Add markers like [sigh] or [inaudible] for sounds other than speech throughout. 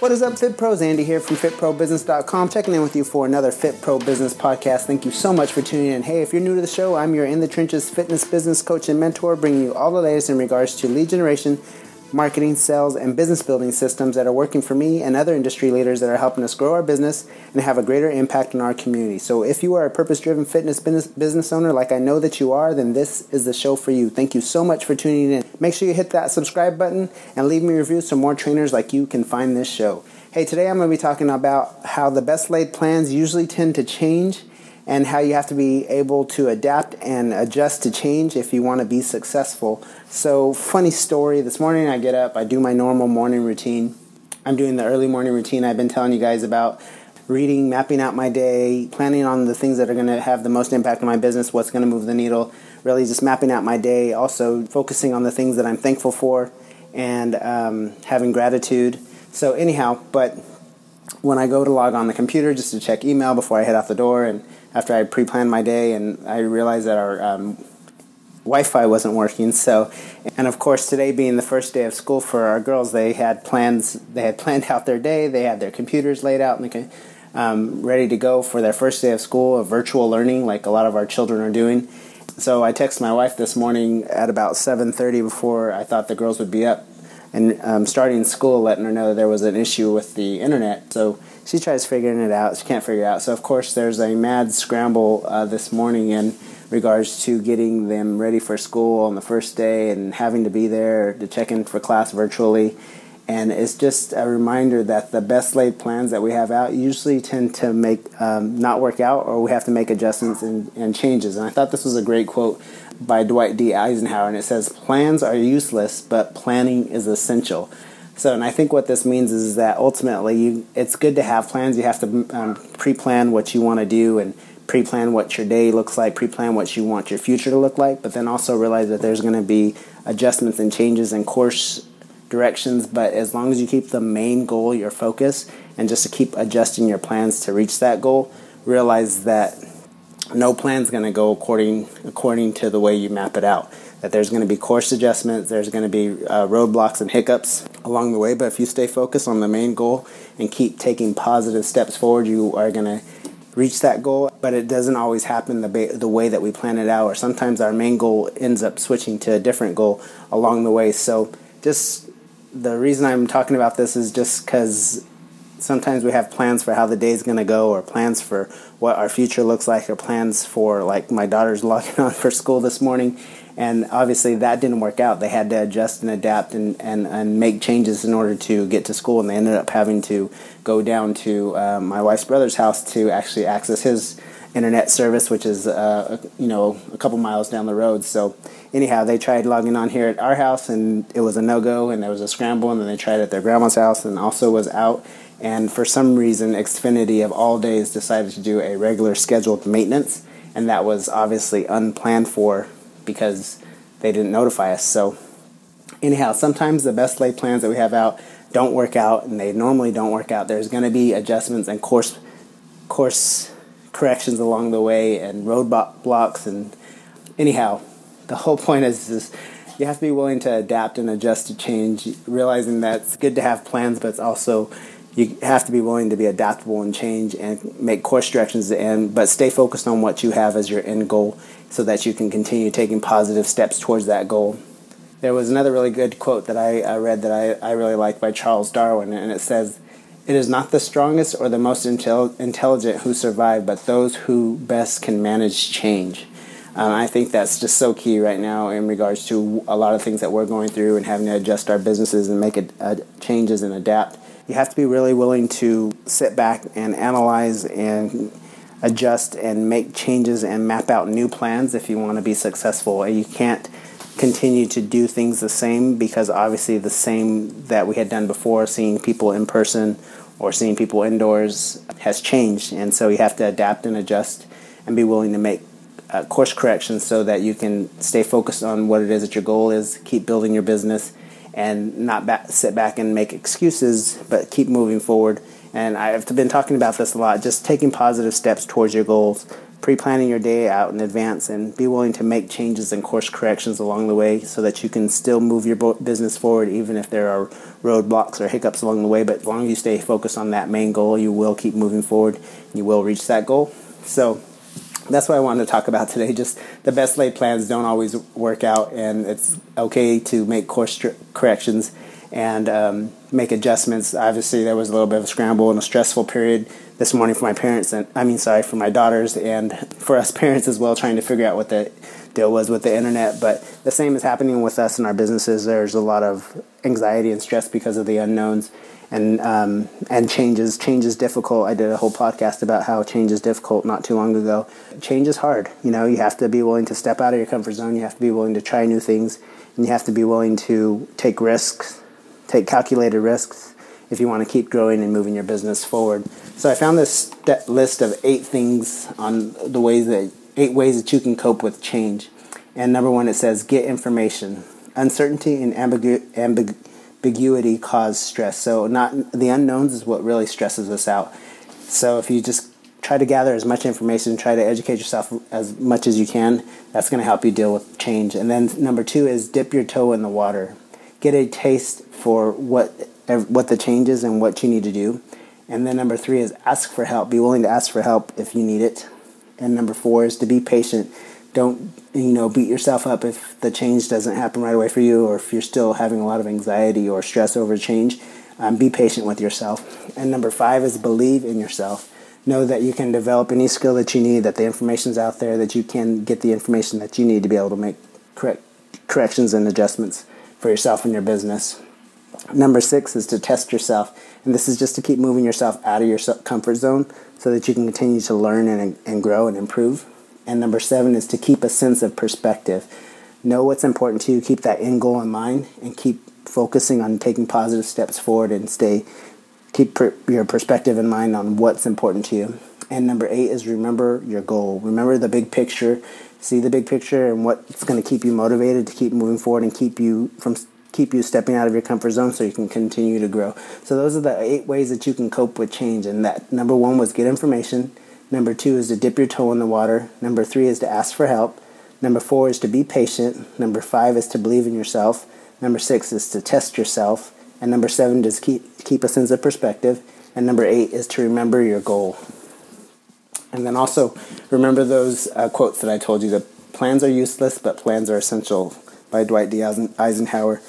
What is up, Fit Pros? Andy here from FitProBusiness.com, checking in with you for another Fit Pro Business podcast. Thank you so much for tuning in. Hey, if you're new to the show, I'm your In the Trenches fitness business coach and mentor, bringing you all the latest in regards to lead generation, marketing, sales, and business building systems that are working for me and other industry leaders that are helping us grow our business and have a greater impact on our community. So, if you are a purpose driven fitness business, business owner like I know that you are, then this is the show for you. Thank you so much for tuning in. Make sure you hit that subscribe button and leave me a review so more trainers like you can find this show. Hey, today I'm going to be talking about how the best laid plans usually tend to change and how you have to be able to adapt and adjust to change if you want to be successful. So, funny story this morning I get up, I do my normal morning routine. I'm doing the early morning routine I've been telling you guys about reading, mapping out my day, planning on the things that are going to have the most impact on my business, what's going to move the needle, really just mapping out my day, also focusing on the things that I'm thankful for and um, having gratitude. So, anyhow, but when I go to log on the computer just to check email before I head out the door and after I pre-planned my day, and I realized that our um, Wi-Fi wasn't working. So, and of course, today being the first day of school for our girls, they had plans. They had [laughs] planned out their day. They had their computers laid out and um, ready to go for their first day of school, of virtual learning, like a lot of our children are doing. So I texted my wife this morning at about 7:30 before I thought the girls would be up and um, starting school, letting her know there was an issue with the internet. So she tries figuring it out. She can't figure it out. So of course, there's a mad scramble uh, this morning in regards to getting them ready for school on the first day and having to be there to check in for class virtually. And it's just a reminder that the best laid plans that we have out usually tend to make um, not work out, or we have to make adjustments and, and changes. And I thought this was a great quote by Dwight D. Eisenhower, and it says, Plans are useless, but planning is essential. So, and I think what this means is that ultimately you, it's good to have plans. You have to um, pre plan what you want to do and pre plan what your day looks like, pre plan what you want your future to look like, but then also realize that there's going to be adjustments and changes and course directions. But as long as you keep the main goal your focus and just to keep adjusting your plans to reach that goal, realize that no plan's going to go according according to the way you map it out. That there's going to be course adjustments, there's going to be uh, roadblocks and hiccups along the way. But if you stay focused on the main goal and keep taking positive steps forward, you are going to reach that goal. But it doesn't always happen the ba- the way that we plan it out. Or sometimes our main goal ends up switching to a different goal along the way. So just the reason I'm talking about this is just because sometimes we have plans for how the day's going to go or plans for what our future looks like or plans for like my daughter's [laughs] logging on for school this morning. And obviously that didn't work out. They had to adjust and adapt and, and, and make changes in order to get to school and they ended up having to go down to uh, my wife's brother's house to actually access his internet service which is uh, you know a couple miles down the road. So anyhow they tried logging on here at our house and it was a no-go and there was a scramble and then they tried at their grandma's house and also was out and for some reason, Xfinity of all days decided to do a regular scheduled maintenance, and that was obviously unplanned for because they didn't notify us. So, anyhow, sometimes the best laid plans that we have out don't work out, and they normally don't work out. There's going to be adjustments and course course corrections along the way, and road blocks, and anyhow, the whole point is this you have to be willing to adapt and adjust to change, realizing that it's good to have plans, but it's also you have to be willing to be adaptable and change and make course directions and but stay focused on what you have as your end goal so that you can continue taking positive steps towards that goal. There was another really good quote that i, I read that I, I really like by charles darwin and it says it is not the strongest or the most intel- intelligent who survive but those who best can manage change. Um, I think that's just so key right now in regards to a lot of things that we're going through and having to adjust our businesses and make uh, changes and adapt you have to be really willing to sit back and analyze and adjust and make changes and map out new plans if you want to be successful. And You can't continue to do things the same because obviously the same that we had done before, seeing people in person or seeing people indoors, has changed. And so you have to adapt and adjust and be willing to make uh, course corrections so that you can stay focused on what it is that your goal is, keep building your business, and not back, sit back and make excuses, but keep moving forward. And I've been talking about this a lot, just taking positive steps towards your goals, pre-planning your day out in advance, and be willing to make changes and course corrections along the way so that you can still move your business forward, even if there are roadblocks or hiccups along the way. But as long as you stay focused on that main goal, you will keep moving forward. and You will reach that goal. So that's what I wanted to talk about today. Just the best laid plans don't always work out, and it's okay to make course corrections and um, make adjustments. Obviously, there was a little bit of a scramble and a stressful period this morning for my parents, and I mean, sorry, for my daughters and for us [laughs] parents as well, trying to figure out what the deal was with the internet. But the same is happening with us in our businesses. There's a lot of anxiety and stress because of the unknowns and um, and changes. Change is difficult. I did a whole podcast about how change is difficult not too long ago. Change is hard. You know, you have to be willing to step out of your comfort zone. You have to be willing to try new things, and you have to be willing to take risks, take calculated risks if you want to keep growing and moving your business forward. So I found this list of eight things on the ways that eight ways that you can cope with change. And number one, it says get information. Uncertainty and ambigu- ambigu- ambiguity cause stress. So not the unknowns is what really stresses us out. So if you just try to gather as much information, try to educate yourself as much as you can, that's going to help you deal with change. And then number 2 is dip your toe in the water. Get a taste for what what the change is and what you need to do. And then number 3 is ask for help. Be willing to ask for help if you need it. And number 4 is to be patient. Don't you know beat yourself up if the change doesn't happen right away for you or if you're still having a lot of anxiety or stress over change. Um, be patient with yourself. And number five is believe in yourself. Know that you can develop any skill that you need that the information's out there that you can get the information that you need to be able to make correct corrections and adjustments for yourself and your business. Number six is to test yourself. And this is just to keep moving yourself out of your comfort zone so that you can continue to learn and, and grow and improve and number seven is to keep a sense of perspective. Know what's important to you, keep that end goal in mind, and keep focusing on taking positive steps forward and stay keep per, your perspective in mind on what's important to you. And number eight is remember your goal. Remember the big picture. See the big picture and what's going to keep you motivated to keep moving forward and keep you from keep you stepping out of your comfort zone so you can continue to grow. So those are the eight ways that you can cope with change. And that number one was get information. Number two is to dip your toe in the water. Number three is to ask for help. Number four is to be patient. Number five is to believe in yourself. Number six is to test yourself. And number seven is keep, keep a sense of perspective. And number eight is to remember your goal. And then also remember those uh, quotes that I told you. The plans are useless, but plans are essential by Dwight D. Eisenhower.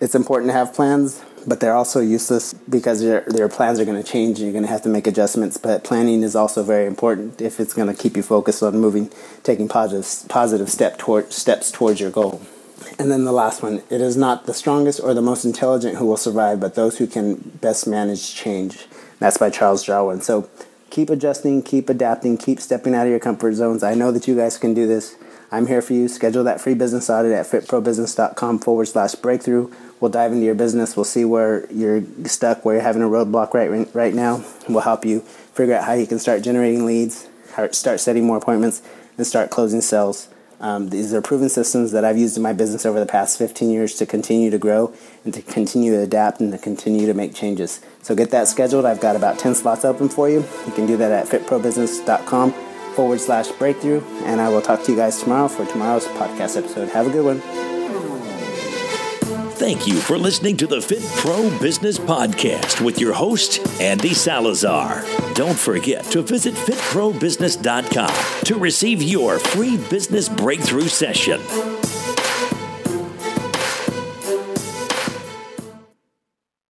It's important to have plans, but they're also useless because your, their plans are going to change and you're going to have to make adjustments. But planning is also very important if it's going to keep you focused on moving, taking positive, positive step toward, steps towards your goal. And then the last one it is not the strongest or the most intelligent who will survive, but those who can best manage change. That's by Charles Darwin. So keep adjusting, keep adapting, keep stepping out of your comfort zones. I know that you guys can do this. I'm here for you. Schedule that free business audit at fitprobusiness.com forward slash breakthrough. We'll dive into your business. We'll see where you're stuck, where you're having a roadblock right right now. We'll help you figure out how you can start generating leads, start setting more appointments, and start closing sales. Um, these are proven systems that I've used in my business over the past 15 years to continue to grow and to continue to adapt and to continue to make changes. So get that scheduled. I've got about 10 slots open for you. You can do that at fitprobusiness.com forward slash breakthrough. And I will talk to you guys tomorrow for tomorrow's podcast episode. Have a good one. Thank you for listening to the Fit Pro Business Podcast with your host, Andy Salazar. Don't forget to visit fitprobusiness.com to receive your free business breakthrough session.